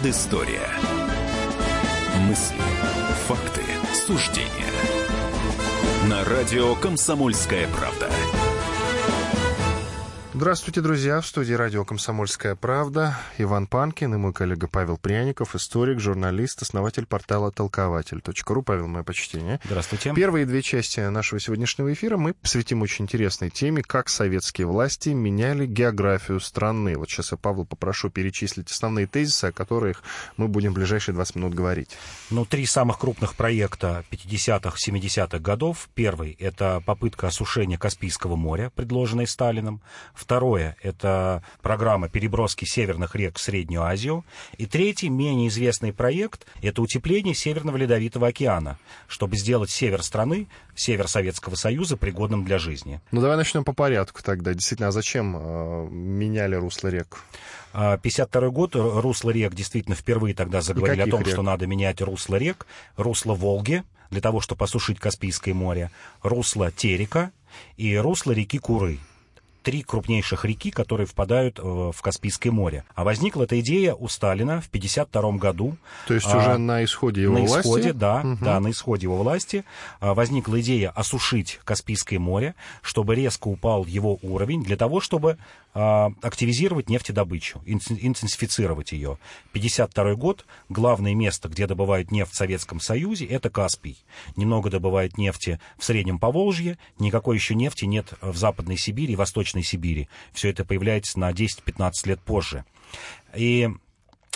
Предыстория. Мысли, факты, суждения. На радио «Комсомольская правда». Здравствуйте, друзья. В студии радио «Комсомольская правда» Иван Панкин и мой коллега Павел Пряников, историк, журналист, основатель портала толкователь.ру. Павел, мое почтение. Здравствуйте. Первые две части нашего сегодняшнего эфира мы посвятим очень интересной теме, как советские власти меняли географию страны. Вот сейчас я Павла попрошу перечислить основные тезисы, о которых мы будем в ближайшие 20 минут говорить. Ну, три самых крупных проекта 50-х, 70-х годов. Первый — это попытка осушения Каспийского моря, предложенная Сталином. Второе — это программа переброски северных рек в Среднюю Азию. И третий, менее известный проект — это утепление Северного Ледовитого океана, чтобы сделать север страны, север Советского Союза, пригодным для жизни. Ну, давай начнем по порядку тогда. Действительно, а зачем э, меняли русло рек? 52 а, год, русло рек действительно впервые тогда заговорили о том, рек? что надо менять русло рек. Русло Волги, для того, чтобы осушить Каспийское море, русло Терека и русло реки Куры три крупнейших реки, которые впадают э, в Каспийское море. А возникла эта идея у Сталина в 1952 году. То есть а, уже на исходе его на власти? На исходе, да, угу. да, на исходе его власти а, возникла идея осушить Каспийское море, чтобы резко упал его уровень, для того, чтобы а, активизировать нефтедобычу, интенсифицировать ее. 1952 год, главное место, где добывают нефть в Советском Союзе, это Каспий. Немного добывают нефти в Среднем Поволжье, никакой еще нефти нет в Западной Сибири и Восточной Сибири. Все это появляется на 10-15 лет позже. И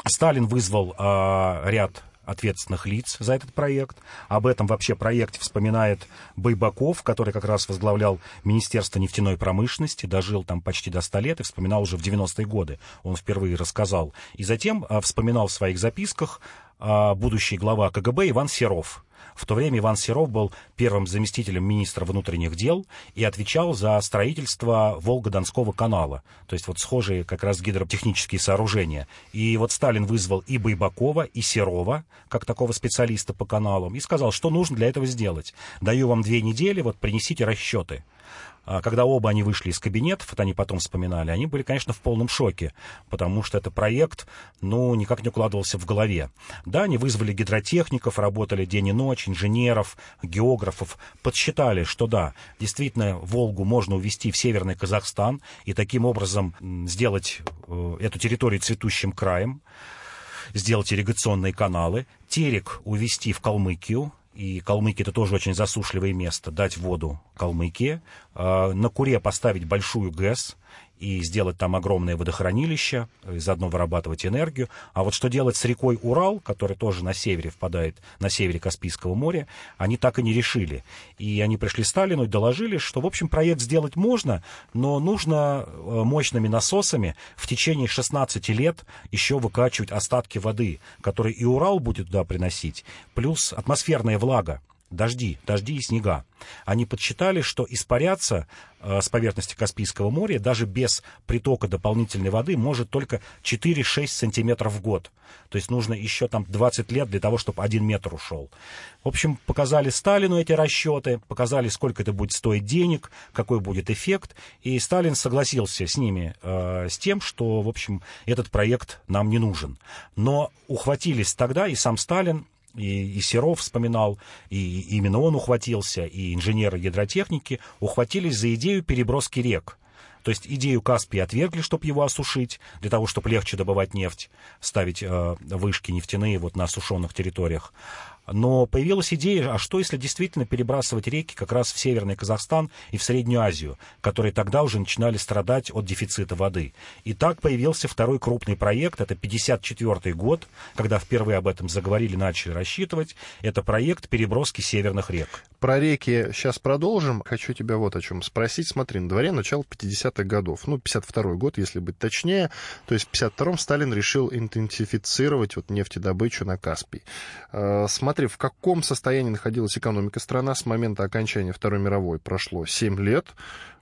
Сталин вызвал э, ряд ответственных лиц за этот проект. Об этом вообще проекте вспоминает Байбаков, который как раз возглавлял Министерство нефтяной промышленности, дожил там почти до 100 лет и вспоминал уже в 90-е годы. Он впервые рассказал. И затем а, вспоминал в своих записках а, будущий глава КГБ Иван Серов в то время Иван Серов был первым заместителем министра внутренних дел и отвечал за строительство Волго-Донского канала. То есть вот схожие как раз гидротехнические сооружения. И вот Сталин вызвал и Байбакова, и Серова, как такого специалиста по каналам, и сказал, что нужно для этого сделать. Даю вам две недели, вот принесите расчеты. А когда оба они вышли из кабинетов, вот они потом вспоминали, они были, конечно, в полном шоке, потому что это проект, ну, никак не укладывался в голове. Да, они вызвали гидротехников, работали день и ночь, инженеров, географов, подсчитали, что да, действительно, Волгу можно увезти в Северный Казахстан и таким образом сделать э, эту территорию цветущим краем, сделать ирригационные каналы, Терек увезти в Калмыкию, и Калмыкия это тоже очень засушливое место, дать воду Калмыкии, а, на Куре поставить большую ГЭС, и сделать там огромное водохранилище, и заодно вырабатывать энергию. А вот что делать с рекой Урал, которая тоже на севере впадает, на севере Каспийского моря, они так и не решили. И они пришли Сталину и доложили, что, в общем, проект сделать можно, но нужно э, мощными насосами в течение 16 лет еще выкачивать остатки воды, которые и Урал будет туда приносить, плюс атмосферная влага дожди, дожди и снега. Они подсчитали, что испаряться э, с поверхности Каспийского моря даже без притока дополнительной воды может только 4-6 сантиметров в год. То есть нужно еще там 20 лет для того, чтобы один метр ушел. В общем, показали Сталину эти расчеты, показали, сколько это будет стоить денег, какой будет эффект. И Сталин согласился с ними, э, с тем, что, в общем, этот проект нам не нужен. Но ухватились тогда и сам Сталин, и, и Серов вспоминал, и именно он ухватился, и инженеры гидротехники ухватились за идею переброски рек. То есть идею Каспия отвергли, чтобы его осушить, для того, чтобы легче добывать нефть, ставить э, вышки нефтяные вот на осушенных территориях. Но появилась идея, а что если действительно перебрасывать реки как раз в Северный Казахстан и в Среднюю Азию, которые тогда уже начинали страдать от дефицита воды. И так появился второй крупный проект, это 54 год, когда впервые об этом заговорили, начали рассчитывать. Это проект переброски северных рек. Про реки сейчас продолжим. Хочу тебя вот о чем спросить. Смотри, на дворе начало 50-х годов, ну, 52 год, если быть точнее. То есть в 52-м Сталин решил интенсифицировать вот нефтедобычу на Каспий. Смотри, смотри, в каком состоянии находилась экономика страны с момента окончания Второй мировой прошло 7 лет.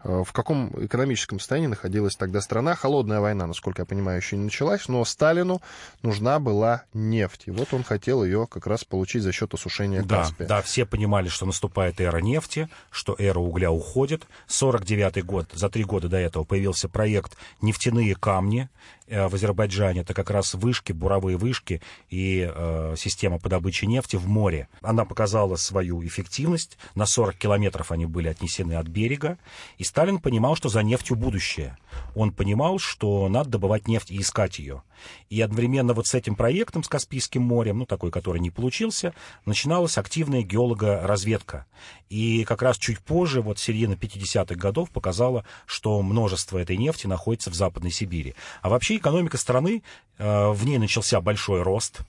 Э, в каком экономическом состоянии находилась тогда страна. Холодная война, насколько я понимаю, еще не началась, но Сталину нужна была нефть. И вот он хотел ее как раз получить за счет осушения да, Каспия. Да, все понимали, что наступает эра нефти, что эра угля уходит. 49 год, за три года до этого появился проект «Нефтяные камни», в Азербайджане, это как раз вышки, буровые вышки и э, система по добыче нефти в море. Она показала свою эффективность. На 40 километров они были отнесены от берега. И Сталин понимал, что за нефтью будущее. Он понимал, что надо добывать нефть и искать ее. И одновременно вот с этим проектом, с Каспийским морем, ну, такой, который не получился, начиналась активная геологоразведка. И как раз чуть позже, вот середина 50-х годов, показала, что множество этой нефти находится в Западной Сибири. А вообще экономика страны, э, в ней начался большой рост,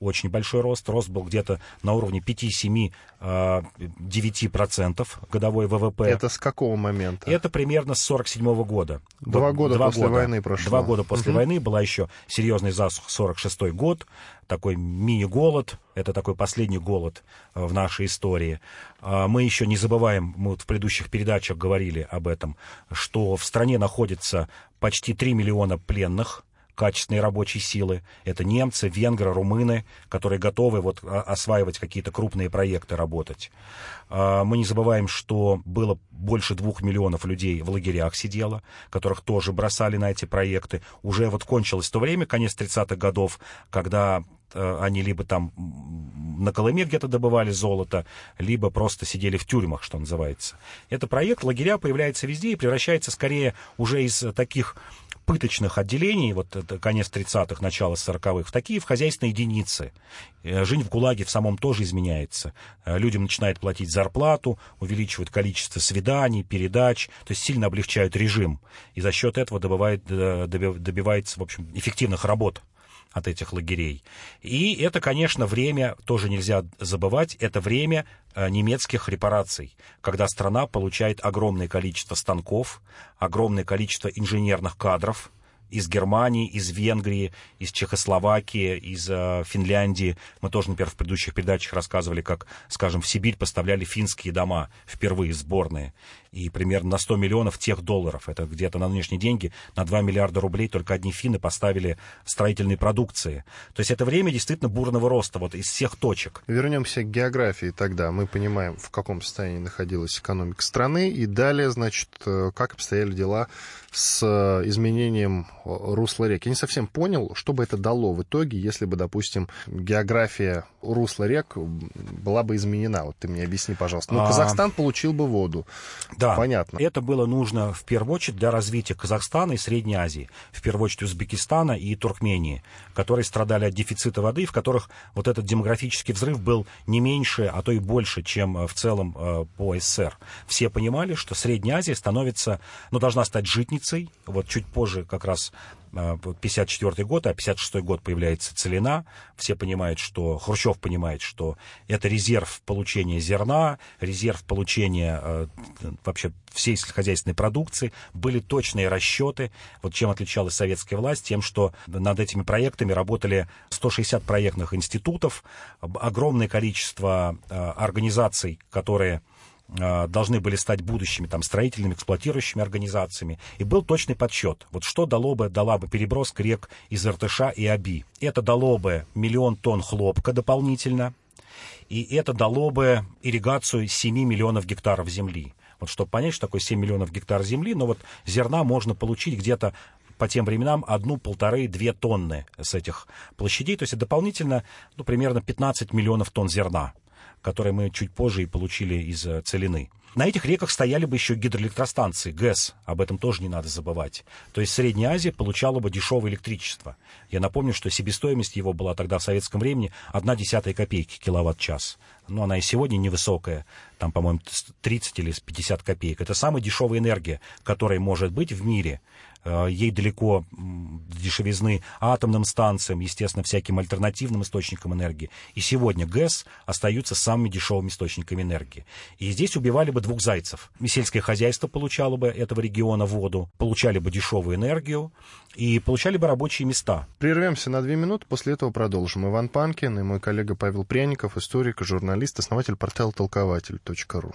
очень большой рост. Рост был где-то на уровне 5-7-9% э, годовой ВВП. Это с какого момента? Это примерно с 47 года. Два года Два после года. войны прошло. Два года после угу. войны была еще серьезный засух 46 год, такой мини-голод. Это такой последний голод э, в нашей истории. А мы еще не забываем, мы вот в предыдущих передачах говорили об этом, что в стране находится почти 3 миллиона пленных, качественной рабочей силы. Это немцы, венгры, румыны, которые готовы вот осваивать какие-то крупные проекты, работать. А, мы не забываем, что было больше двух миллионов людей в лагерях сидело, которых тоже бросали на эти проекты. Уже вот кончилось то время, конец 30-х годов, когда э, они либо там на Колыме где-то добывали золото, либо просто сидели в тюрьмах, что называется. Это проект, лагеря появляется везде и превращается скорее уже из таких пыточных отделений, вот это конец 30-х, начало 40-х, в такие в хозяйственные единицы. Э, жизнь в ГУЛАГе в самом тоже изменяется. Э, людям начинают платить зарплату, увеличивают количество свиданий, передач, то есть сильно облегчают режим. И за счет этого добывает, э, добивается, в общем, эффективных работ от этих лагерей. И это, конечно, время, тоже нельзя забывать, это время э, немецких репараций, когда страна получает огромное количество станков, огромное количество инженерных кадров, из Германии, из Венгрии, из Чехословакии, из э, Финляндии. Мы тоже, например, в предыдущих передачах рассказывали, как, скажем, в Сибирь поставляли финские дома впервые сборные и примерно на 100 миллионов тех долларов, это где-то на нынешние деньги, на 2 миллиарда рублей только одни финны поставили строительной продукции. То есть это время действительно бурного роста вот из всех точек. Вернемся к географии тогда. Мы понимаем, в каком состоянии находилась экономика страны, и далее, значит, э, как обстояли дела с э, изменением русла рек. Я не совсем понял, что бы это дало в итоге, если бы, допустим, география русла рек была бы изменена. Вот ты мне объясни, пожалуйста. Ну, а... Казахстан получил бы воду. Да, понятно. Это было нужно в первую очередь для развития Казахстана и Средней Азии, в первую очередь Узбекистана и Туркмении, которые страдали от дефицита воды, в которых вот этот демографический взрыв был не меньше, а то и больше, чем э, в целом э, по СССР. Все понимали, что Средняя Азия становится, ну, должна стать житницей. Вот чуть позже как раз 54 а, год, а 56 год появляется целина. Все понимают, что Хрущев понимает, что это резерв получения зерна, резерв получения э, вообще всей сельскохозяйственной продукции. Были точные расчеты. Вот чем отличалась советская власть? Тем, что над этими проектами работали 160 проектных институтов, огромное количество э, организаций, которые должны были стать будущими там, строительными, эксплуатирующими организациями. И был точный подсчет. Вот что дало бы, дала бы переброска рек из Иртыша и Аби. Это дало бы миллион тонн хлопка дополнительно, и это дало бы ирригацию 7 миллионов гектаров земли. Вот чтобы понять, что такое 7 миллионов гектаров земли, но вот зерна можно получить где-то по тем временам одну, полторы, две тонны с этих площадей. То есть дополнительно ну, примерно 15 миллионов тонн зерна которые мы чуть позже и получили из э, целины. На этих реках стояли бы еще гидроэлектростанции, ГЭС, об этом тоже не надо забывать. То есть Средняя Азия получала бы дешевое электричество. Я напомню, что себестоимость его была тогда в советском времени 1 десятая копейки киловатт-час. ну, она и сегодня невысокая, там, по-моему, 30 или 50 копеек. Это самая дешевая энергия, которая может быть в мире. Э, ей далеко дешевизны атомным станциям, естественно, всяким альтернативным источникам энергии. И сегодня ГЭС остаются самыми дешевыми источниками энергии. И здесь убивали бы двух зайцев. И сельское хозяйство получало бы этого региона воду, получали бы дешевую энергию и получали бы рабочие места. Прервемся на две минуты, после этого продолжим. Иван Панкин и мой коллега Павел Пряников, историк, журналист, основатель портала толкователь.ру.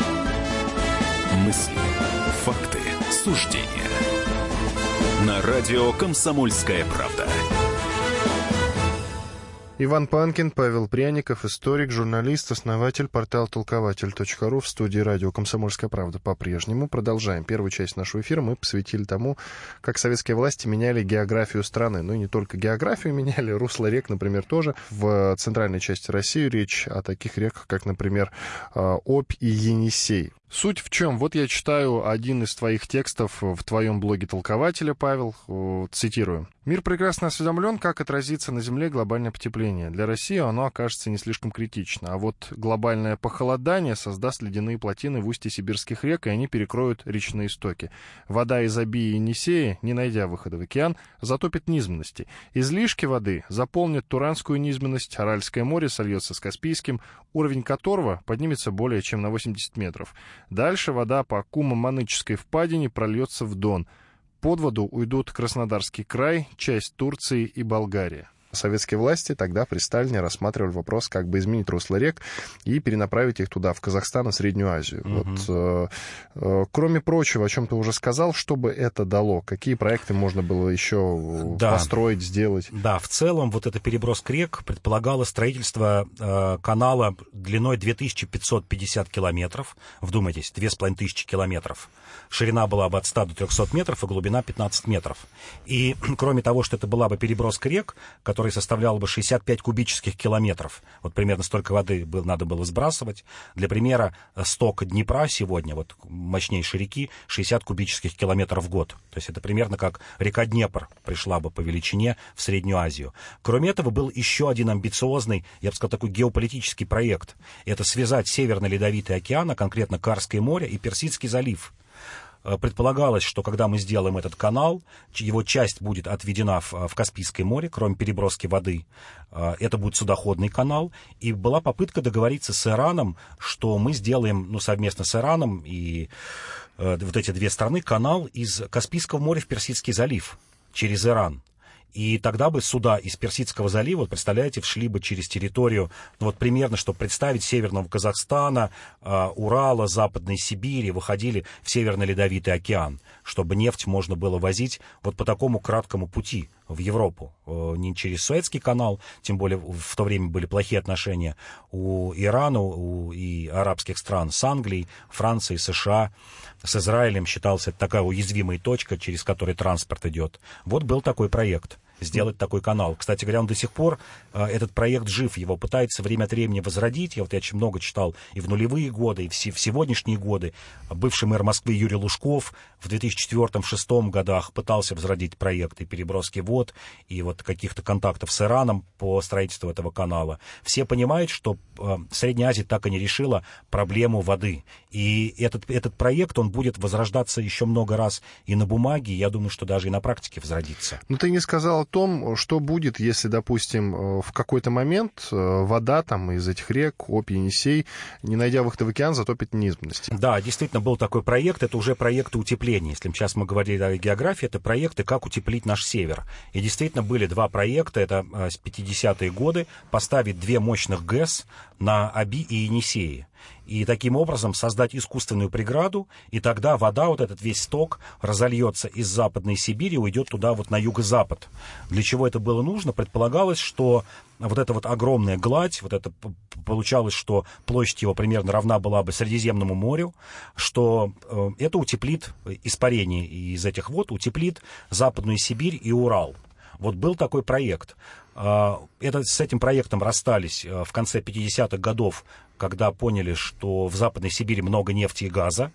Мысли, факты, суждения. На радио «Комсомольская правда». Иван Панкин, Павел Пряников, историк, журналист, основатель портала толкователь.ру в студии радио «Комсомольская правда» по-прежнему. Продолжаем. Первую часть нашего эфира мы посвятили тому, как советские власти меняли географию страны. Ну и не только географию меняли, русло рек, например, тоже. В центральной части России речь о таких реках, как, например, э, Обь и Енисей. Суть в чем? Вот я читаю один из твоих текстов в твоем блоге толкователя, Павел, цитирую. «Мир прекрасно осведомлен, как отразится на Земле глобальное потепление. Для России оно окажется не слишком критично. А вот глобальное похолодание создаст ледяные плотины в устье сибирских рек, и они перекроют речные стоки. Вода из Аби и Енисея, не найдя выхода в океан, затопит низменности. Излишки воды заполнят Туранскую низменность, Аральское море сольется с Каспийским, уровень которого поднимется более чем на 80 метров. Дальше вода по Кума-Маныческой впадине прольется в Дон. Под воду уйдут Краснодарский край, часть Турции и Болгария. Советские власти тогда при Сталине рассматривали вопрос, как бы изменить русло рек и перенаправить их туда, в Казахстан и Среднюю Азию. Угу. Вот, э, э, кроме прочего, о чем ты уже сказал, что бы это дало? Какие проекты можно было еще да. построить, сделать? Да, в целом вот эта переброска рек предполагала строительство э, канала длиной 2550 километров. Вдумайтесь, 2500 километров. Ширина была бы от 100 до 300 метров, и глубина 15 метров. И кроме того, что это была бы переброска рек, которая который составлял бы 65 кубических километров. Вот примерно столько воды был, надо было сбрасывать. Для примера, сток Днепра сегодня, вот мощнейшей реки, 60 кубических километров в год. То есть это примерно как река Днепр пришла бы по величине в Среднюю Азию. Кроме этого, был еще один амбициозный, я бы сказал, такой геополитический проект. Это связать Северный Ледовитый океан, а конкретно Карское море и Персидский залив. Э, предполагалось, что когда мы сделаем этот канал, его часть будет отведена в, в Каспийское море, кроме переброски воды. Э, это будет судоходный канал. И была попытка договориться с Ираном, что мы сделаем ну, совместно с Ираном и э, вот эти две страны канал из Каспийского моря в Персидский залив через Иран. И тогда бы суда из Персидского залива, представляете, вшли бы через территорию, ну вот примерно, чтобы представить, Северного Казахстана, э, Урала, Западной Сибири, выходили в Северный Ледовитый океан, чтобы нефть можно было возить вот по такому краткому пути в Европу. Э, не через Суэцкий канал, тем более в то время были плохие отношения у Ирана у, и арабских стран с Англией, Францией, США, с Израилем считался это такая уязвимая точка, через которую транспорт идет. Вот был такой проект сделать такой канал. Кстати говоря, он до сих пор, э, этот проект жив, его пытается время от времени возродить. Я вот я очень много читал и в нулевые годы, и в, в сегодняшние годы. Бывший мэр Москвы Юрий Лужков в 2004-2006 годах пытался возродить проект и переброски вод, и вот каких-то контактов с Ираном по строительству этого канала. Все понимают, что э, Средняя Азия так и не решила проблему воды. И этот, этот проект, он будет возрождаться еще много раз и на бумаге, я думаю, что даже и на практике возродится. Но ты не сказал том, что будет, если, допустим, э, в какой-то момент э, вода там из этих рек, Обь, Енисей, не найдя выхода в океан, затопит низменности. Да, действительно был такой проект, это уже проекты утепления. Если сейчас мы говорили о географии, это проекты, как утеплить наш север. И действительно были два проекта, это с 50-е годы, поставить две мощных ГЭС на Аби и Енисеи и таким образом создать искусственную преграду, и тогда вода, вот этот весь сток, разольется из Западной Сибири и уйдет туда вот на юго-запад. Для чего это было нужно? Предполагалось, что вот эта вот огромная гладь, вот это получалось, что площадь его примерно равна была бы Средиземному морю, что э, это утеплит испарение из этих вод, утеплит Западную Сибирь и Урал. Вот был такой проект. А, это, с этим проектом расстались э, в конце 50-х годов, когда поняли, что в Западной Сибири много нефти и газа,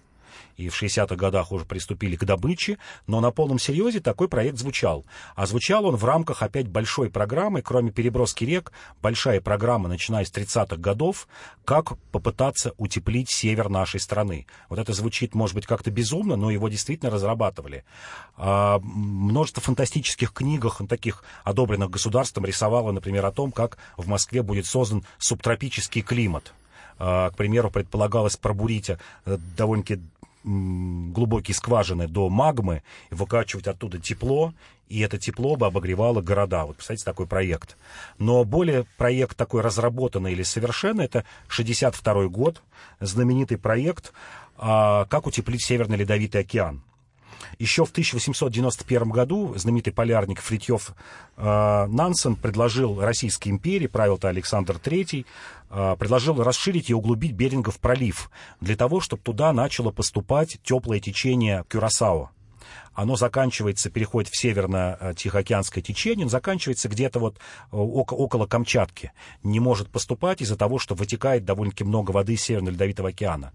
и в 60-х годах уже приступили к добыче, но на полном серьезе такой проект звучал. А звучал он в рамках опять большой программы, кроме переброски рек, большая программа, начиная с 30-х годов, как попытаться утеплить север нашей страны. Вот это звучит, может быть, как-то безумно, но его действительно разрабатывали. А, множество фантастических книгах, таких одобренных государством, рисовало, например, о том, как в Москве будет создан субтропический климат. А, к примеру, предполагалось пробурить э, довольно-таки глубокие скважины до магмы, выкачивать оттуда тепло, и это тепло бы обогревало города. Вот, представьте, такой проект. Но более проект такой разработанный или совершенный, это 62 год, знаменитый проект а, «Как утеплить Северный Ледовитый океан». Еще в 1891 году знаменитый полярник Фритьев э, Нансен предложил Российской империи, правил-то Александр III, э, предложил расширить и углубить Берингов пролив для того, чтобы туда начало поступать теплое течение Кюрасао оно заканчивается, переходит в северно-тихоокеанское течение, он заканчивается где-то вот э, около Камчатки. Не может поступать из-за того, что вытекает довольно-таки много воды из Северного Ледовитого океана.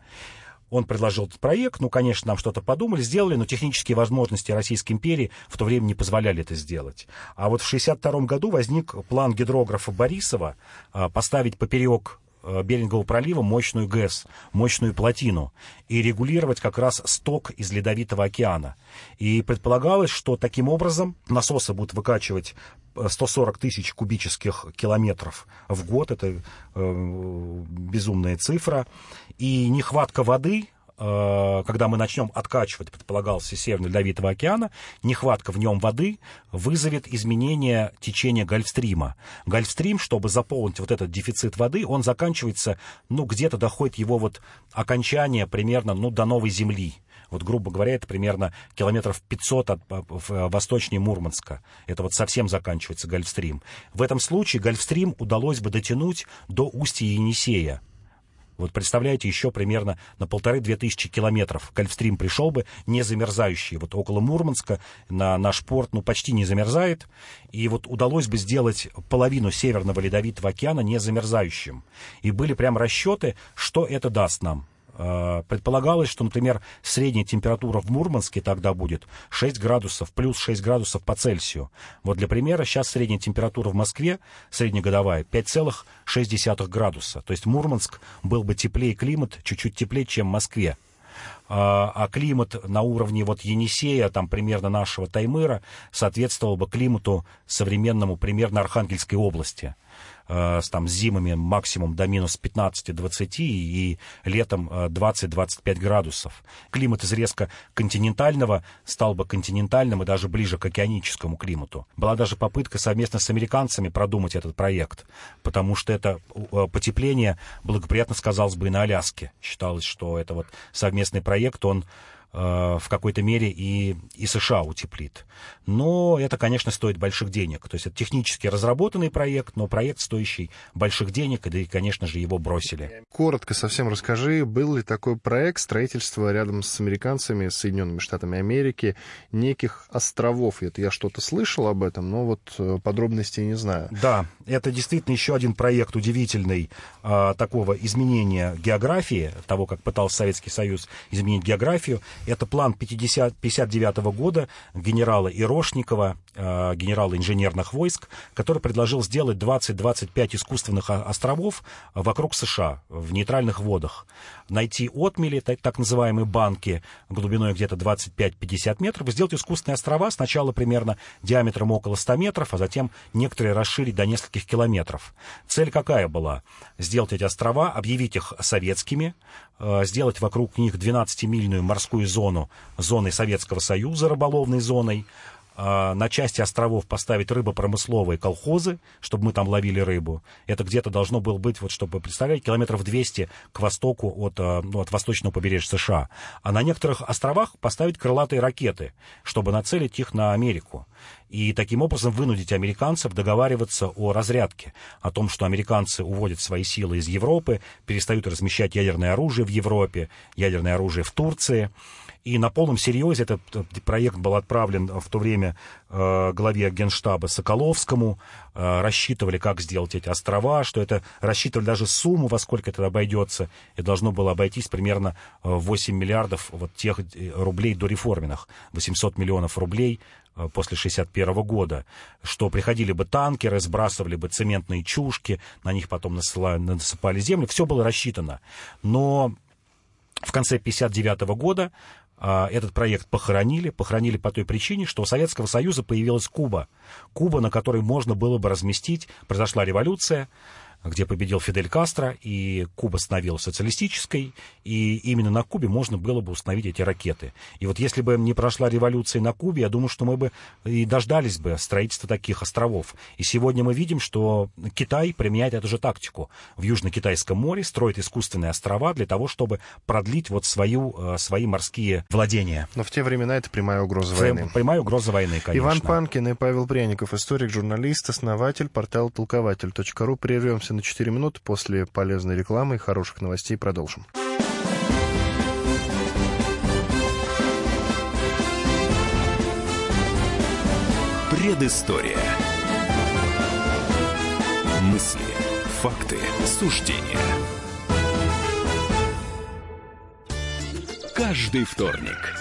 Он предложил этот проект, ну, конечно, нам что-то подумали, сделали, но технические возможности Российской империи в то время не позволяли это сделать. А вот в 1962 году возник план гидрографа Борисова а, поставить поперек Берингового пролива мощную ГЭС, мощную плотину, и регулировать как раз сток из Ледовитого океана. И предполагалось, что таким образом насосы будут выкачивать 140 тысяч кубических километров в год, это э, безумная цифра, и нехватка воды, э, когда мы начнем откачивать, предполагался, Северный Ледовитого океана, нехватка в нем воды вызовет изменение течения Гольфстрима. Гольфстрим, чтобы заполнить вот этот дефицит воды, он заканчивается, ну, где-то доходит его вот окончание примерно, ну, до Новой Земли. Вот, грубо говоря, это примерно километров 500 от, восточнее Мурманска. Это вот совсем заканчивается Гольфстрим. В этом случае Гольфстрим удалось бы дотянуть до устья Енисея. Вот представляете, еще примерно на полторы-две тысячи километров Гольфстрим пришел бы, не замерзающий. Вот около Мурманска на наш порт, ну, почти не замерзает. И вот удалось бы сделать половину Северного Ледовитого океана не замерзающим. И были прям расчеты, что это даст нам. Э, предполагалось, что, например, средняя температура в Мурманске тогда будет 6 градусов, плюс 6 градусов по Цельсию. Вот для примера, сейчас средняя температура в Москве, среднегодовая, 5,6 градуса. То есть Мурманск был бы теплее климат, чуть-чуть теплее, чем в Москве а, а климат на уровне вот Енисея, там примерно нашего Таймыра, соответствовал бы климату современному примерно Архангельской области. Э, с там, зимами максимум до минус 15-20 и летом 20-25 э, градусов. Климат из резко континентального стал бы континентальным и даже ближе к океаническому климату. Была даже попытка совместно с американцами продумать этот проект, потому что это э, потепление благоприятно сказалось бы и на Аляске. Считалось, что это вот совместный проект, он в какой-то мере и, и США утеплит. Но это, конечно, стоит больших денег. То есть это технически разработанный проект, но проект, стоящий больших денег, и, да и, конечно же, его бросили. Коротко совсем расскажи, был ли такой проект строительства рядом с американцами, с Соединенными Штатами Америки, неких островов? Это я что-то слышал об этом, но вот э, подробностей не знаю. Да, это действительно еще один проект удивительный а, такого изменения географии, того, как пытался Советский Союз изменить географию. Это план 50, 59 года генерала Ирошникова, э, генерала инженерных войск, который предложил сделать 20-25 искусственных островов вокруг США, в нейтральных водах. Найти отмели, так, так называемые банки, глубиной где-то 25-50 метров, сделать искусственные острова сначала примерно диаметром около 100 метров, а затем некоторые расширить до нескольких километров. Цель какая была? Сделать эти острова, объявить их советскими, сделать вокруг них 12-мильную морскую зону, зоной Советского Союза, рыболовной зоной, э, на части островов поставить рыбопромысловые колхозы, чтобы мы там ловили рыбу. Это где-то должно было быть, вот чтобы представлять, километров 200 к востоку от, э, ну, от восточного побережья США. А на некоторых островах поставить крылатые ракеты, чтобы нацелить их на Америку и таким образом вынудить американцев договариваться о разрядке, о том, что американцы уводят свои силы из Европы, перестают размещать ядерное оружие в Европе, ядерное оружие в Турции. И на полном серьезе этот проект был отправлен в то время э, главе Генштаба Соколовскому. Э, рассчитывали, как сделать эти острова, что это рассчитывали даже сумму, во сколько это обойдется. И должно было обойтись примерно 8 миллиардов вот тех э, рублей до реформенных. 800 миллионов рублей Э, после 61 года, что приходили бы танкеры, сбрасывали бы цементные чушки, на них потом насыпали, насыпали землю, все было рассчитано. Но в конце 59 года этот проект похоронили. Похоронили по той причине, что у Советского Союза появилась Куба. Куба, на которой можно было бы разместить. Произошла революция где победил Фидель Кастро, и Куба становилась социалистической, и именно на Кубе можно было бы установить эти ракеты. И вот если бы не прошла революция на Кубе, я думаю, что мы бы и дождались бы строительства таких островов. И сегодня мы видим, что Китай применяет эту же тактику. В Южно-Китайском море строит искусственные острова для того, чтобы продлить вот свою, э, свои морские владения. Но в те времена это прямая угроза войны. Прямая угроза войны, конечно. Иван Панкин и Павел Пряников, историк, журналист, основатель портала толкователь.ру. Прервемся прервемся на 4 минуты. После полезной рекламы и хороших новостей продолжим. Предыстория. Мысли, факты, суждения. Каждый вторник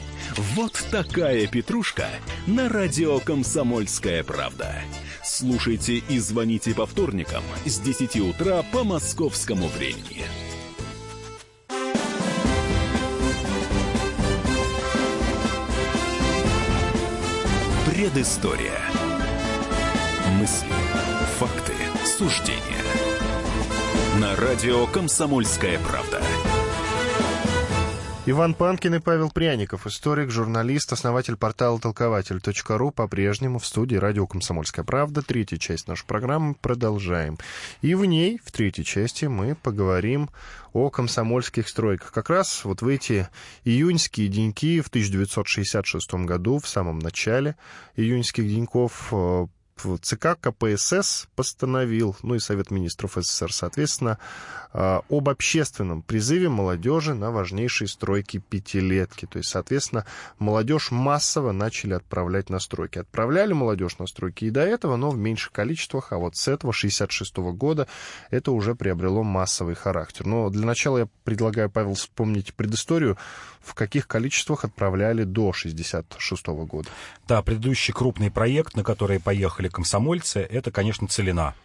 Вот такая петрушка на радио «Комсомольская правда». Слушайте и звоните по вторникам с 10 утра по московскому времени. Предыстория. Мысли, факты, суждения. На радио «Комсомольская правда». Иван Панкин и Павел Пряников, историк, журналист, основатель портала толкователь.ру, по-прежнему в студии радио «Комсомольская правда». Третья часть нашей программы продолжаем. И в ней, в третьей части, мы поговорим о комсомольских стройках. Как раз вот в эти июньские деньки в 1966 году, в самом начале июньских деньков, э, ЦК КПСС постановил, ну и Совет министров СССР, соответственно, а, об общественном призыве молодежи на важнейшие стройки пятилетки. То есть, соответственно, молодежь массово начали отправлять на стройки. Отправляли молодежь на стройки и до этого, но в меньших количествах, а вот с этого 66 -го года это уже приобрело массовый характер. Но для начала я предлагаю, Павел, вспомнить предысторию, в каких количествах отправляли до 66 -го года. Да, предыдущий крупный проект, на который поехали комсомольцы, это, конечно, Целина.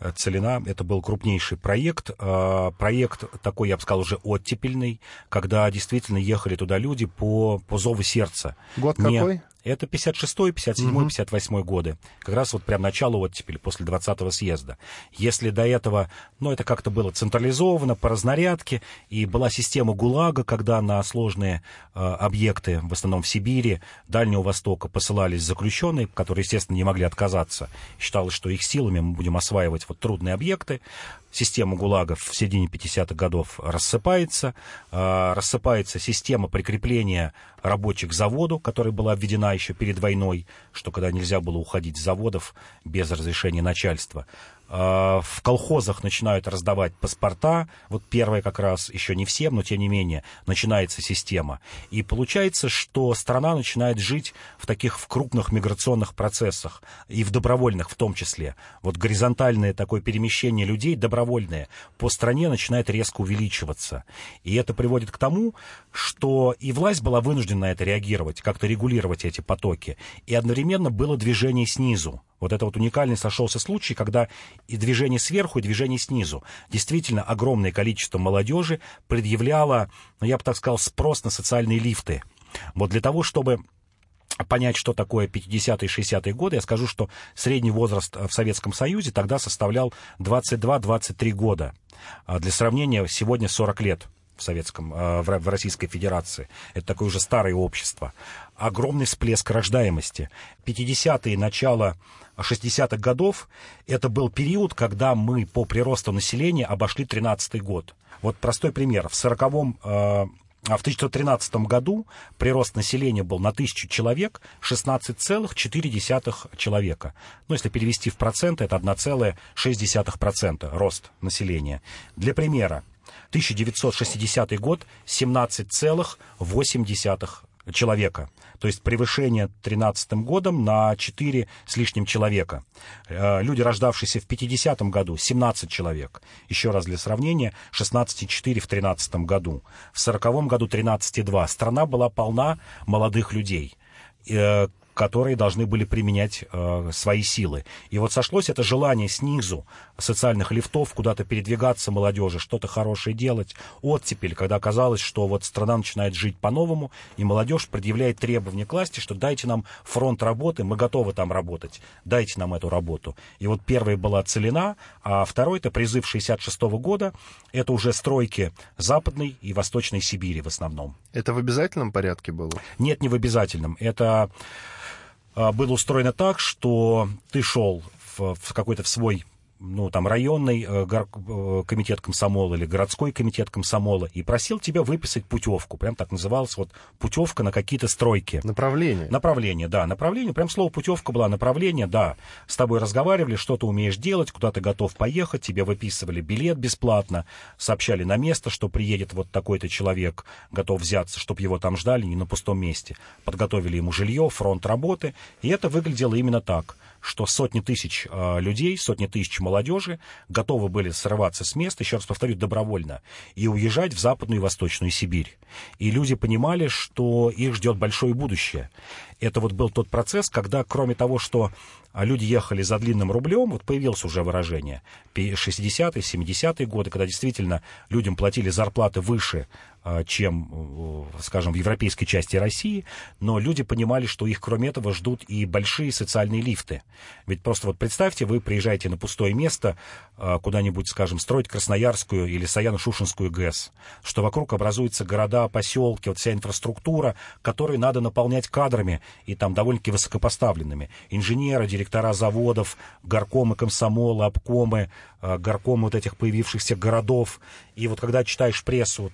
Э, Целина. Это был крупнейший проект. Э, проект такой, я бы сказал, уже оттепельный, когда действительно ехали туда люди по, по зову сердца. Год Не... какой? Это 56-й, 57-й, 58-й годы. Как раз вот прям начало оттепели, после 20-го съезда. Если до этого, ну, это как-то было централизовано по разнарядке, и была система ГУЛАГа, когда на сложные э, объекты, в основном в Сибири, Дальнего Востока, посылались заключенные, которые, естественно, не могли отказаться. Считалось, что их силами мы будем осваивать вот трудные объекты система ГУЛАГов в середине 50-х годов рассыпается. Э, рассыпается система прикрепления рабочих к заводу, которая была введена еще перед войной, что когда нельзя было уходить с заводов без разрешения начальства. А, в колхозах начинают раздавать паспорта, вот первое как раз, еще не всем, но тем не менее, начинается система. И получается, что страна начинает жить в таких в крупных миграционных процессах, и в добровольных в том числе. Вот горизонтальное такое перемещение людей, добровольное, по стране начинает резко увеличиваться. И это приводит к тому, что и власть была вынуждена на это реагировать, как-то регулировать эти потоки, и одновременно было движение снизу. Вот это вот уникальный сошелся случай, когда и движение сверху, и движение снизу. Действительно, огромное количество молодежи предъявляло, ну, я бы так сказал, спрос на социальные лифты. Вот для того, чтобы понять, что такое 50-е и 60-е годы, я скажу, что средний возраст в Советском Союзе тогда составлял 22-23 года. А для сравнения, сегодня 40 лет в Советском, э, в Российской Федерации. Это такое уже старое общество. Огромный всплеск рождаемости. 50-е, начало 60-х годов, это был период, когда мы по приросту населения обошли 13-й год. Вот простой пример. В 40-м э, а в 1913 году прирост населения был на тысячу человек 16,4 человека. Ну, если перевести в проценты, это 1,6% рост населения. Для примера, 1960 год 17,8 человека. То есть превышение 2013 годом на 4 с лишним человека. Э, люди, рождавшиеся в 50 году, 17 человек. Еще раз для сравнения, 16,4 в 2013 году. В 40 году 13,2. Страна была полна молодых людей э, которые должны были применять э, свои силы. И вот сошлось это желание снизу социальных лифтов куда-то передвигаться молодежи, что-то хорошее делать. Оттепель, когда оказалось, что вот страна начинает жить по-новому, и молодежь предъявляет требования к власти, что дайте нам фронт работы, мы готовы там работать, дайте нам эту работу. И вот первая была целена, а второй, это призыв 66 -го года, это уже стройки Западной и Восточной Сибири в основном. Это в обязательном порядке было? Нет, не в обязательном. Это было устроено так, что ты шел в, в какой-то в свой ну, там, районный э, гор, э, комитет комсомола или городской комитет комсомола и просил тебя выписать путевку. Прям так называлась вот путевка на какие-то стройки. Направление. Направление, да, направление. Прям слово путевка была направление, да. С тобой разговаривали, что ты умеешь делать, куда ты готов поехать, тебе выписывали билет бесплатно, сообщали на место, что приедет вот такой-то человек, готов взяться, чтобы его там ждали не на пустом месте. Подготовили ему жилье, фронт работы, и это выглядело именно так что сотни тысяч э, людей, сотни тысяч молодежи готовы были срываться с места, еще раз повторю, добровольно, и уезжать в Западную и Восточную Сибирь. И люди понимали, что их ждет большое будущее. Это вот был тот процесс, когда, кроме того, что а люди ехали за длинным рублем, вот появилось уже выражение, 60-е, 70-е годы, когда действительно людям платили зарплаты выше, чем, скажем, в европейской части России, но люди понимали, что их, кроме этого, ждут и большие социальные лифты. Ведь просто вот представьте, вы приезжаете на пустое место а, куда-нибудь, скажем, строить Красноярскую или Саяно-Шушинскую ГЭС, что вокруг образуются города, поселки, вот вся инфраструктура, которую надо наполнять кадрами и там довольно-таки высокопоставленными. Инженеры, директора заводов, горкомы комсомола, обкомы, э, горкомы вот этих появившихся городов. И вот когда читаешь прессу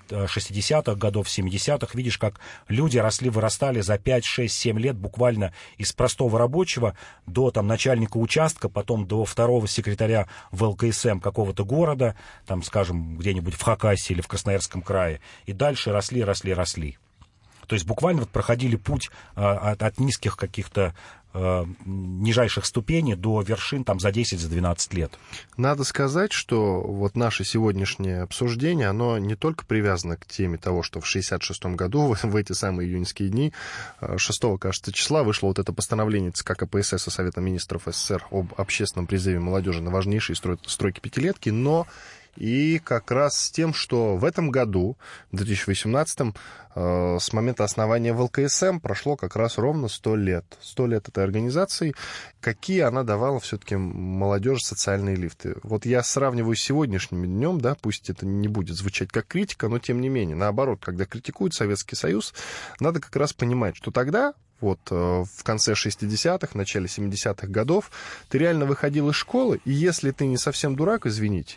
60-х э, годов, 70-х, видишь, как люди росли, вырастали за 5, 6, 7 лет буквально из простого рабочего до там, начальника участка, потом до второго секретаря в ЛКСМ какого-то города, там, скажем, где-нибудь в Хакасии или в Красноярском крае. И дальше росли, росли, росли. То есть буквально вот проходили путь а, от, от низких каких-то а, нижайших ступеней до вершин там за 10, за 12 лет. Надо сказать, что вот наше сегодняшнее обсуждение, оно не только привязано к теме того, что в 66 году, в, в эти самые июньские дни, 6, а, кажется, числа вышло вот это постановление ЦК КПСС и Совета министров СССР об общественном призыве молодежи на важнейшие строй, стройки пятилетки, но и как раз с тем, что в этом году, в 2018, э, с момента основания ВЛКСМ прошло как раз ровно 100 лет. 100 лет этой организации. Какие она давала все-таки молодежи социальные лифты? Вот я сравниваю с сегодняшним днем, да, пусть это не будет звучать как критика, но тем не менее, наоборот, когда критикуют Советский Союз, надо как раз понимать, что тогда вот э, в конце 60-х, начале 70-х годов, ты реально выходил из школы, и если ты не совсем дурак, извините,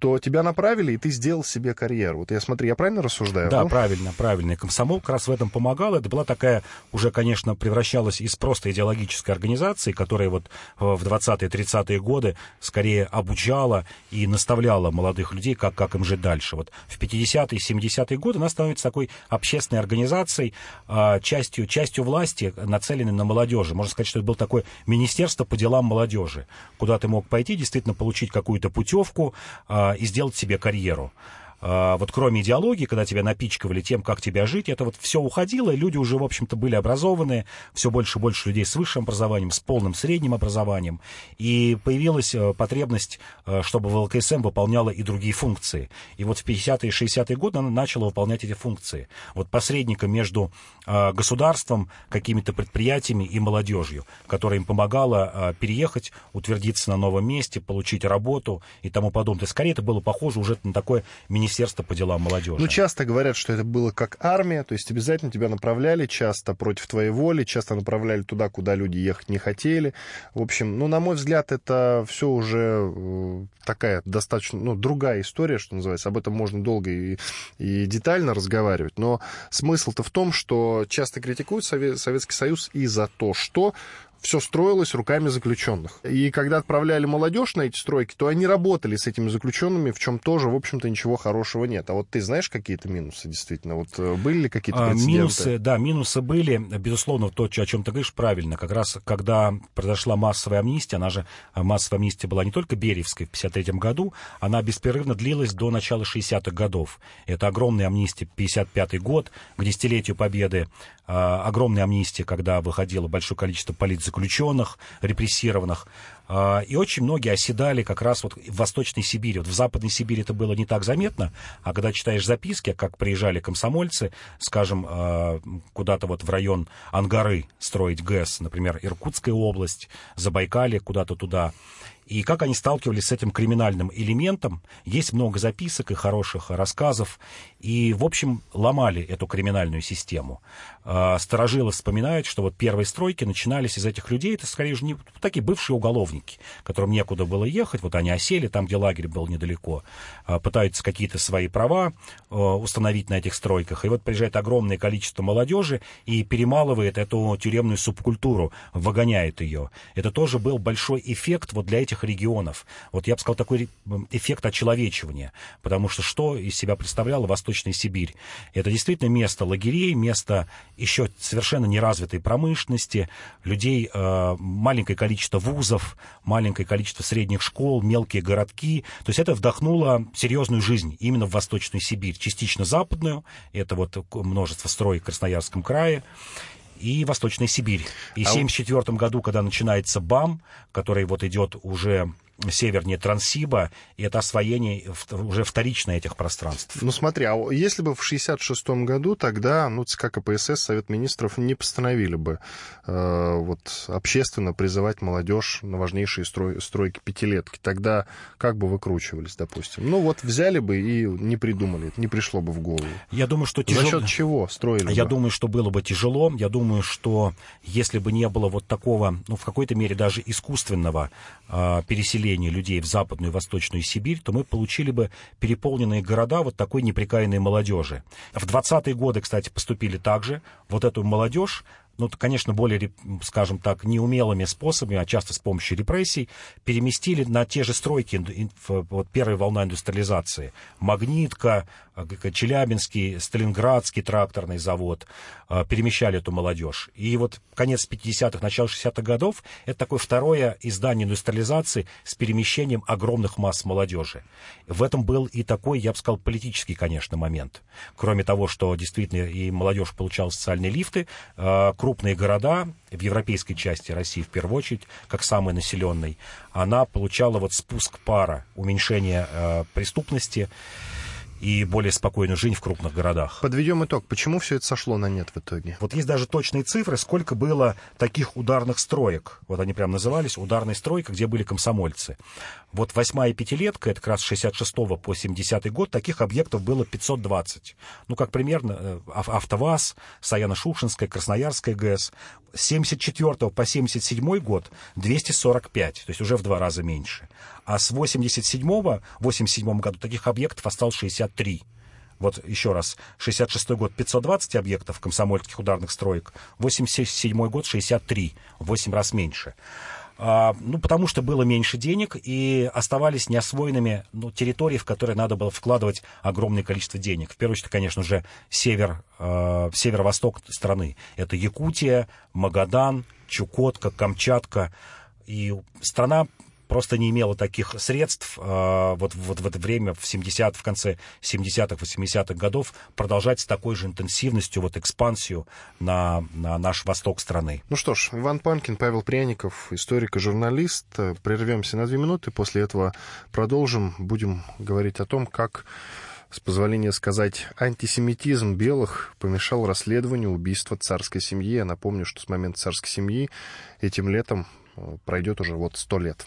то тебя направили, и ты сделал себе карьеру. Вот я смотри, я правильно рассуждаю? Да, ну? правильно, правильно. И комсомол как раз в этом помогал. Это была такая, уже, конечно, превращалась из просто идеологической организации, которая вот в 20-30-е годы скорее обучала и наставляла молодых людей, как, как им жить дальше. Вот в 50-е, 70-е годы она становится такой общественной организацией, а, частью, частью власти, нацеленной на молодежи. Можно сказать, что это было такое министерство по делам молодежи, куда ты мог пойти, действительно получить какую-то путевку, а, и сделать себе карьеру. А, вот кроме идеологии, когда тебя напичкивали тем, как тебя жить, это вот все уходило, и люди уже, в общем-то, были образованные, все больше и больше людей с высшим образованием, с полным средним образованием, и появилась э, потребность, э, чтобы ВЛКСМ выполняла и другие функции. И вот в 50-е и 60-е годы она начала выполнять эти функции. Вот посредником между э, государством, какими-то предприятиями и молодежью, которая им помогала переехать, утвердиться на новом месте, получить работу и тому подобное. Скорее, это было похоже уже на такое министерство Министерство по делам молодежи. Ну, часто говорят, что это было как армия, то есть обязательно тебя направляли, часто против твоей воли, часто направляли туда, куда люди ехать не хотели. В общем, ну, на мой взгляд, это все уже э, такая достаточно, ну, другая история, что называется. Об этом можно долго и, и детально разговаривать. Но смысл-то в том, что часто критикуют Советский Союз и за то, что все строилось руками заключенных. И когда отправляли молодежь на эти стройки, то они работали с этими заключенными, в чем тоже, в общем-то, ничего хорошего нет. А вот ты знаешь какие-то минусы, действительно? Вот э, были ли какие-то а, Минусы, да, минусы были. Безусловно, то, о чем ты говоришь, правильно. Как раз, когда произошла массовая амнистия, она же, а, массовая амнистия была не только Беревской в 1953 году, она беспрерывно длилась до начала 60-х годов. Это огромная амнистия 55 год, к десятилетию Победы, а, огромная амнистия, когда выходило большое количество политзаключенных, заключенных, репрессированных. А, и очень многие оседали как раз вот в Восточной Сибири. Вот в Западной Сибири это было не так заметно, а когда читаешь записки, как приезжали комсомольцы, скажем, а, куда-то вот в район Ангары строить ГЭС, например, Иркутская область, Забайкалье, куда-то туда, и как они сталкивались с этим криминальным элементом. Есть много записок и хороших рассказов. И, в общем, ломали эту криминальную систему. А, Старожилы вспоминают, что вот первые стройки начинались из этих людей. Это, скорее же, не такие бывшие уголовники, которым некуда было ехать. Вот они осели там, где лагерь был недалеко. А, пытаются какие-то свои права а, установить на этих стройках. И вот приезжает огромное количество молодежи и перемалывает эту тюремную субкультуру, выгоняет ее. Это тоже был большой эффект вот для этих регионов. Вот я бы сказал, такой эффект очеловечивания, потому что что из себя представляла Восточная Сибирь? Это действительно место лагерей, место еще совершенно неразвитой промышленности, людей, э, маленькое количество вузов, маленькое количество средних школ, мелкие городки. То есть это вдохнуло серьезную жизнь именно в Восточную Сибирь, частично западную, это вот множество строек в Красноярском крае, и Восточная Сибирь. И в 1974 году, когда начинается БАМ, который вот идет уже севернее Транссиба, и это освоение уже вторичное этих пространств. Ну смотри, а если бы в 1966 году тогда, ну, ЦК КПСС, Совет Министров не постановили бы э, вот общественно призывать молодежь на важнейшие строй, стройки пятилетки, тогда как бы выкручивались, допустим? Ну вот взяли бы и не придумали, не пришло бы в голову. Я думаю, что тяжело... За счет чего строили Я бы? думаю, что было бы тяжело. Я думаю, что если бы не было вот такого, ну, в какой-то мере даже искусственного э, переселения переселения людей в Западную и Восточную Сибирь, то мы получили бы переполненные города вот такой неприкаянной молодежи. В 20-е годы, кстати, поступили также. Вот эту молодежь ну, конечно, более, скажем так, неумелыми способами, а часто с помощью репрессий, переместили на те же стройки вот, первой волна индустриализации. Магнитка, а, Челябинский, Сталинградский тракторный завод а, перемещали эту молодежь. И вот конец 50-х, начало 60-х годов — это такое второе издание индустриализации с перемещением огромных масс молодежи. В этом был и такой, я бы сказал, политический, конечно, момент. Кроме того, что действительно и молодежь получала социальные лифты, а, крупные города в европейской части России, в первую очередь, как самый населенный, она получала вот спуск пара, уменьшение преступности, и более спокойную жизнь в крупных городах. Подведем итог. Почему все это сошло на нет в итоге? Вот есть даже точные цифры, сколько было таких ударных строек. Вот они прям назывались ударной стройка, где были комсомольцы. Вот восьмая пятилетка, это как раз с 66 по 70 год, таких объектов было 520. Ну, как примерно э, АвтоВАЗ, Саяно-Шушинская, Красноярская ГЭС. С 74 по 77 год 245, то есть уже в два раза меньше. А с 87-го, 87 году таких объектов осталось 63. Вот еще раз, 66 год 520 объектов комсомольских ударных строек, 87 год 63, в 8 раз меньше. А, ну, потому что было меньше денег и оставались неосвоенными ну, территории, в которые надо было вкладывать огромное количество денег. В первую очередь, конечно же, север, э, северо-восток страны. Это Якутия, Магадан, Чукотка, Камчатка. И страна просто не имела таких средств э, вот, вот в это время, в 70 в конце 70-х, 80-х годов, продолжать с такой же интенсивностью вот экспансию на, на наш восток страны. Ну что ж, Иван Панкин, Павел Пряников, историк и журналист. Прервемся на две минуты, после этого продолжим. Будем говорить о том, как с позволения сказать, антисемитизм белых помешал расследованию убийства царской семьи. Я напомню, что с момента царской семьи этим летом э, пройдет уже вот сто лет.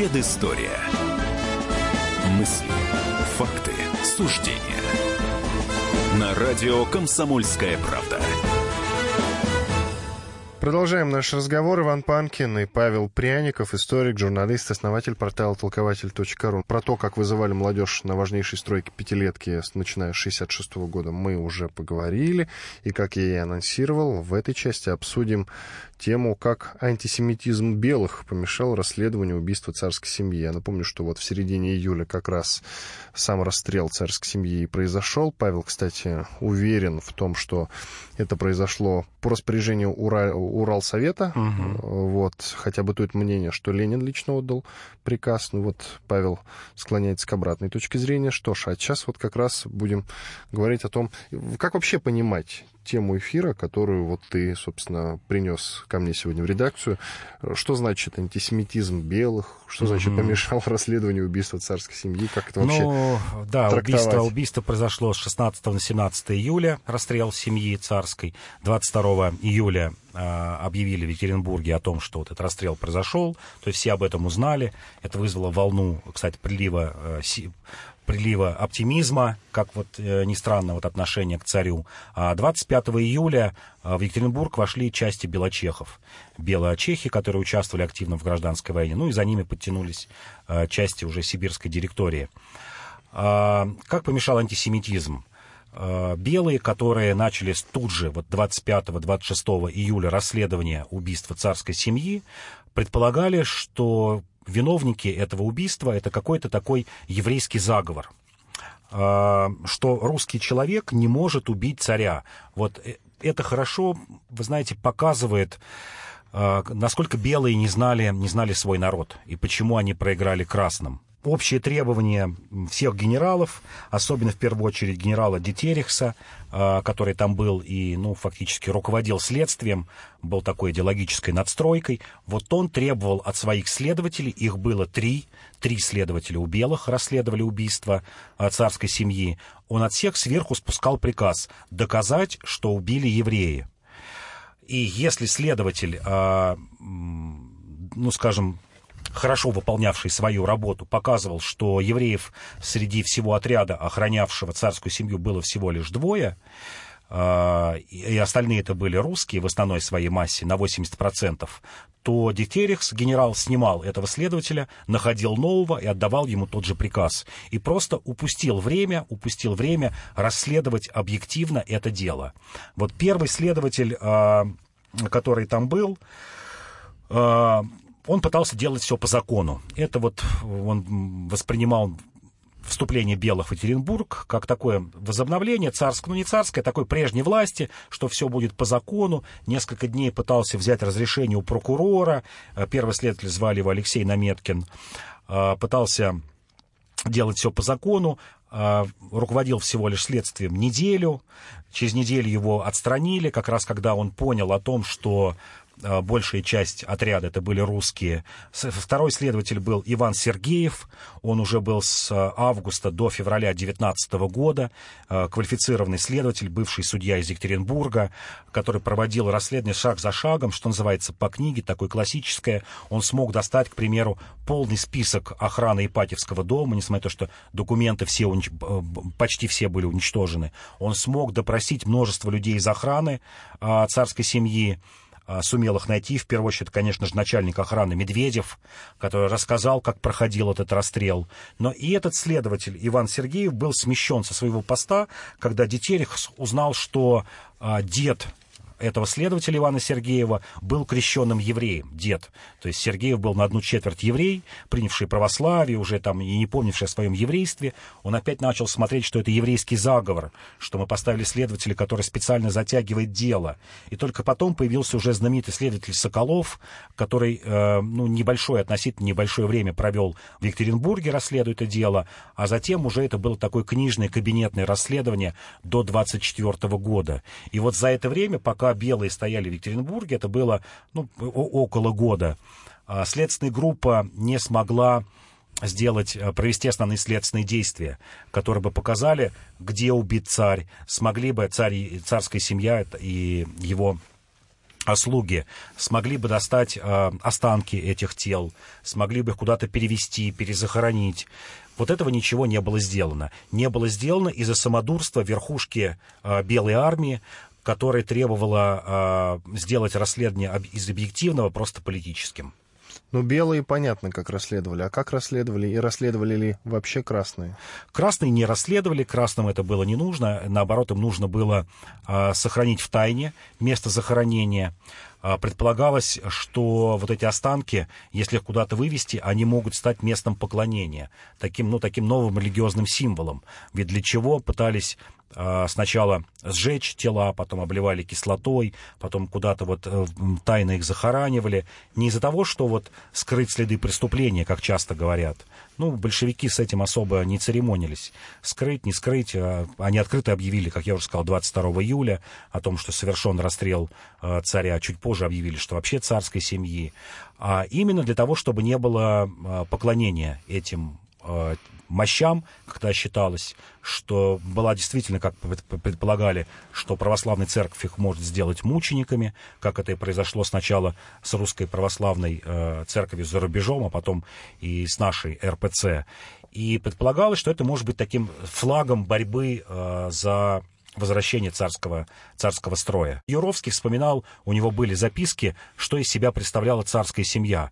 Предыстория. Мысли, факты, суждения. На радио «Комсомольская правда». Продолжаем наш разговор. Иван Панкин и Павел Пряников, историк, журналист, основатель портала толкователь.ру. Про то, как вызывали молодежь на важнейшей стройке пятилетки, начиная с 66 года, мы уже поговорили. И, как я и анонсировал, в этой части обсудим тему, как антисемитизм белых помешал расследованию убийства царской семьи. Я напомню, что вот в середине июля как раз сам расстрел царской семьи произошел. Павел, кстати, уверен в том, что это произошло по распоряжению Ура... Уралсовета. Угу. Вот, хотя бы тут мнение, что Ленин лично отдал приказ. Ну вот Павел склоняется к обратной точке зрения. Что ж, а сейчас вот как раз будем говорить о том, как вообще понимать тему эфира, которую вот ты, собственно, принес ко мне сегодня в редакцию. Что значит антисемитизм белых? Что значит mm-hmm. помешал расследованию убийства царской семьи? Как это вообще Ну, да, убийство, убийство произошло с 16 на 17 июля, расстрел семьи царской. 22 июля э, объявили в Екатеринбурге о том, что вот этот расстрел произошел, то есть все об этом узнали. Это вызвало волну, кстати, прилива э, прилива оптимизма, как вот э, ни странно, вот отношение к царю. А 25 июля э, в Екатеринбург вошли части белочехов. Белые чехи, которые участвовали активно в гражданской войне, ну и за ними подтянулись э, части уже сибирской директории. А, как помешал антисемитизм? белые, которые начали тут же, вот 25-26 июля, расследование убийства царской семьи, предполагали, что виновники этого убийства это какой-то такой еврейский заговор а, что русский человек не может убить царя. Вот э, это хорошо, вы знаете, показывает, а, насколько белые не знали, не знали свой народ и почему они проиграли красным общие требования всех генералов, особенно в первую очередь генерала Дитерихса, а, который там был и, ну, фактически руководил следствием, был такой идеологической надстройкой. Вот он требовал от своих следователей, их было три, три следователя у белых расследовали убийство а, царской семьи. Он от всех сверху спускал приказ доказать, что убили евреи. И если следователь, а, ну, скажем, хорошо выполнявший свою работу, показывал, что евреев среди всего отряда, охранявшего царскую семью, было всего лишь двое, а, и остальные это были русские в основной своей массе на 80%, то Дитерихс, генерал, снимал этого следователя, находил нового и отдавал ему тот же приказ. И просто упустил время, упустил время расследовать объективно это дело. Вот первый следователь, а, который там был, а, он пытался делать все по закону. Это вот он воспринимал вступление белых в Екатеринбург как такое возобновление царское, ну не царское, такой прежней власти, что все будет по закону. Несколько дней пытался взять разрешение у прокурора. Э, первый следователь звали его Алексей Наметкин. Э, пытался делать все по закону, а, руководил всего лишь следствием неделю. Через неделю его отстранили, как раз когда он понял о том, что а, большая часть отряда это были русские. Второй следователь был Иван Сергеев. Он уже был с а, августа до февраля 2019 года. А, квалифицированный следователь, бывший судья из Екатеринбурга, который проводил расследование шаг за шагом, что называется, по книге, такой классическое. Он смог достать, к примеру, полный список охраны Ипатьевского дома, несмотря на то, что документы все, унич... почти все были уничтожены. Он смог допросить множество людей из охраны царской семьи. А, сумел их найти. В первую очередь, конечно же, начальник охраны Медведев, который рассказал, как проходил этот расстрел. Но и этот следователь Иван Сергеев был смещен со своего поста, когда Детерих узнал, что а, дед этого следователя Ивана Сергеева был крещенным евреем, дед. То есть Сергеев был на одну четверть еврей, принявший православие, уже там и не помнивший о своем еврействе. Он опять начал смотреть, что это еврейский заговор, что мы поставили следователя, который специально затягивает дело. И только потом появился уже знаменитый следователь Соколов, который э, ну, небольшое, относительно небольшое время провел в Екатеринбурге, расследуя это дело, а затем уже это было такое книжное кабинетное расследование до 24 года. И вот за это время, пока белые стояли в Екатеринбурге, это было ну, около года, а следственная группа не смогла сделать, э, провести основные следственные действия, которые бы показали, где убит царь, смогли бы царь и царская семья и его слуги смогли бы достать э, останки этих тел, смогли бы их куда-то перевести, перезахоронить. Вот этого ничего не было сделано. Не было сделано из-за самодурства верхушки э, Белой армии, которая требовала э, сделать расследование из объективного просто политическим. Ну, белые понятно, как расследовали. А как расследовали? И расследовали ли вообще красные? Красные не расследовали, красным это было не нужно. Наоборот, им нужно было э, сохранить в тайне место захоронения. Э, предполагалось, что вот эти останки, если их куда-то вывести, они могут стать местом поклонения, таким, ну, таким новым религиозным символом. Ведь для чего пытались сначала сжечь тела, потом обливали кислотой, потом куда-то вот э, тайно их захоранивали. Не из-за того, что вот скрыть следы преступления, как часто говорят. Ну, большевики с этим особо не церемонились. Скрыть, не скрыть. А, они открыто объявили, как я уже сказал, 22 июля о том, что совершен расстрел э, царя. Чуть позже объявили, что вообще царской семьи. А именно для того, чтобы не было э, поклонения этим Э, мощам, когда считалось, что была действительно, как предполагали, что православная церковь их может сделать мучениками, как это и произошло сначала с русской православной э, церковью за рубежом, а потом и с нашей РПЦ. И предполагалось, что это может быть таким флагом борьбы э, за возвращение царского, царского строя. Юровский вспоминал, у него были записки, что из себя представляла царская семья.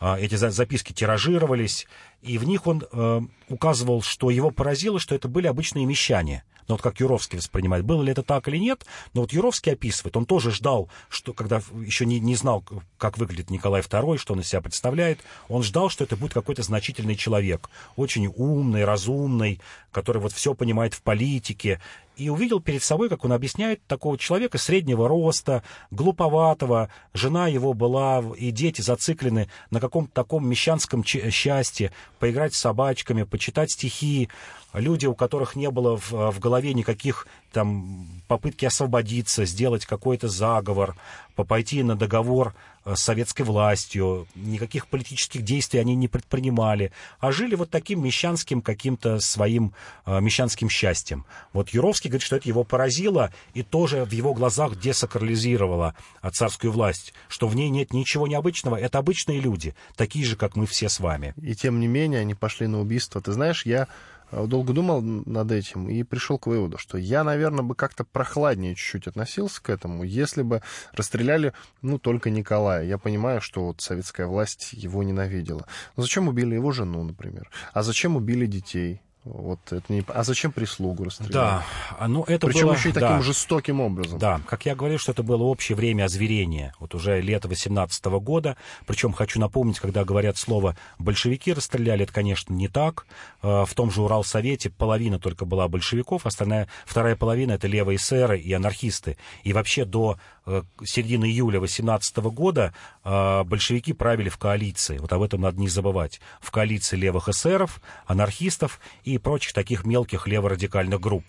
А, эти записки тиражировались, и в них он э, указывал, что его поразило, что это были обычные мещане. Но вот как Юровский воспринимает, было ли это так или нет, но вот Юровский описывает, он тоже ждал, что когда еще не, не знал, как выглядит Николай II, что он из себя представляет, он ждал, что это будет какой-то значительный человек, очень умный, разумный, который вот все понимает в политике, и увидел перед собой, как он объясняет, такого человека среднего роста, глуповатого. Жена его была, и дети зациклены на каком-то таком мещанском счастье, поиграть с собачками, почитать стихи. Люди, у которых не было в, в голове никаких там попытки освободиться, сделать какой-то заговор, пойти на договор советской властью, никаких политических действий они не предпринимали, а жили вот таким мещанским каким-то своим э, мещанским счастьем. Вот Юровский говорит, что это его поразило и тоже в его глазах десакрализировало э, царскую власть, что в ней нет ничего необычного, это обычные люди, такие же, как мы все с вами. И тем не менее они пошли на убийство. Ты знаешь, я Э, долго думал над этим и пришел к выводу, что я, наверное, бы как-то прохладнее чуть-чуть относился к этому, если бы расстреляли, ну, только Николая. Я понимаю, что вот советская власть его ненавидела. Но зачем убили его жену, например? А зачем убили детей? Вот это не... А зачем прислугу расстрелять? Да, а, ну это Причем было... еще и таким да. жестоким образом. Да, как я говорил, что это было общее время озверения. Вот уже лето 18 -го года. Причем хочу напомнить, когда говорят слово «большевики расстреляли», это, конечно, не так. А, в том же Уралсовете половина только была большевиков, остальная, вторая половина — это левые эсеры и анархисты. И вообще до э, середины июля 18 года э, большевики правили в коалиции. Вот об этом надо не забывать. В коалиции левых эсеров, анархистов и прочих таких мелких леворадикальных групп.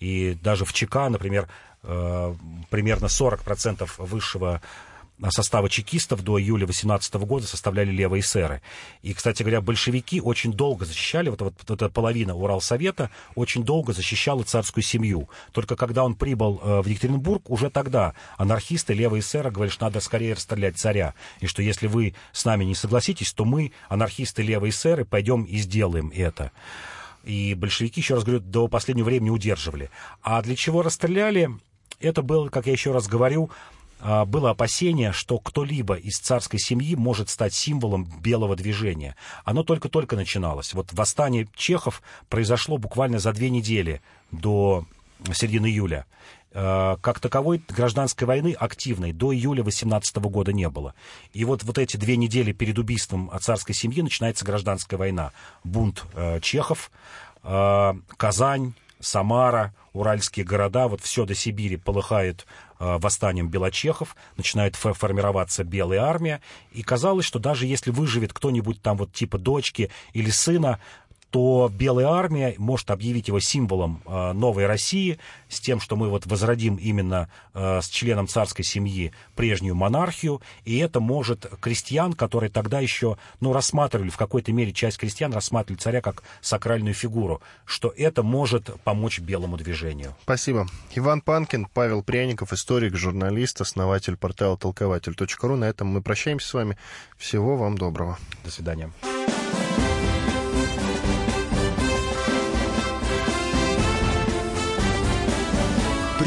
И даже в ЧК, например, э, примерно 40% высшего состава чекистов до июля 18 года составляли левые эсеры. И, кстати говоря, большевики очень долго защищали, вот, вот, вот эта половина Уралсовета очень долго защищала царскую семью. Только когда он прибыл э, в Екатеринбург, уже тогда анархисты, левые эсеры говорили, что надо скорее расстрелять царя. И что если вы с нами не согласитесь, то мы, анархисты, левые эсеры, пойдем и сделаем это. И большевики, еще раз говорю, до последнего времени удерживали. А для чего расстреляли? Это было, как я еще раз говорю, было опасение, что кто-либо из царской семьи может стать символом белого движения. Оно только-только начиналось. Вот восстание чехов произошло буквально за две недели до середины июля. А, как таковой гражданской войны активной до июля 18 года не было. И вот, вот эти две недели перед убийством царской семьи начинается гражданская война. Бунт э, чехов, э, Казань, Самара, уральские города, вот все до Сибири полыхает восстанием белочехов, начинает формироваться белая армия, и казалось, что даже если выживет кто-нибудь там вот типа дочки или сына, то Белая армия может объявить его символом э, новой России, с тем, что мы вот возродим именно э, с членом царской семьи прежнюю монархию, и это может крестьян, которые тогда еще, ну, рассматривали, в какой-то мере часть крестьян рассматривали царя как сакральную фигуру, что это может помочь белому движению. Спасибо. Иван Панкин, Павел Пряников, историк, журналист, основатель портала толкователь.ру. На этом мы прощаемся с вами. Всего вам доброго. До свидания.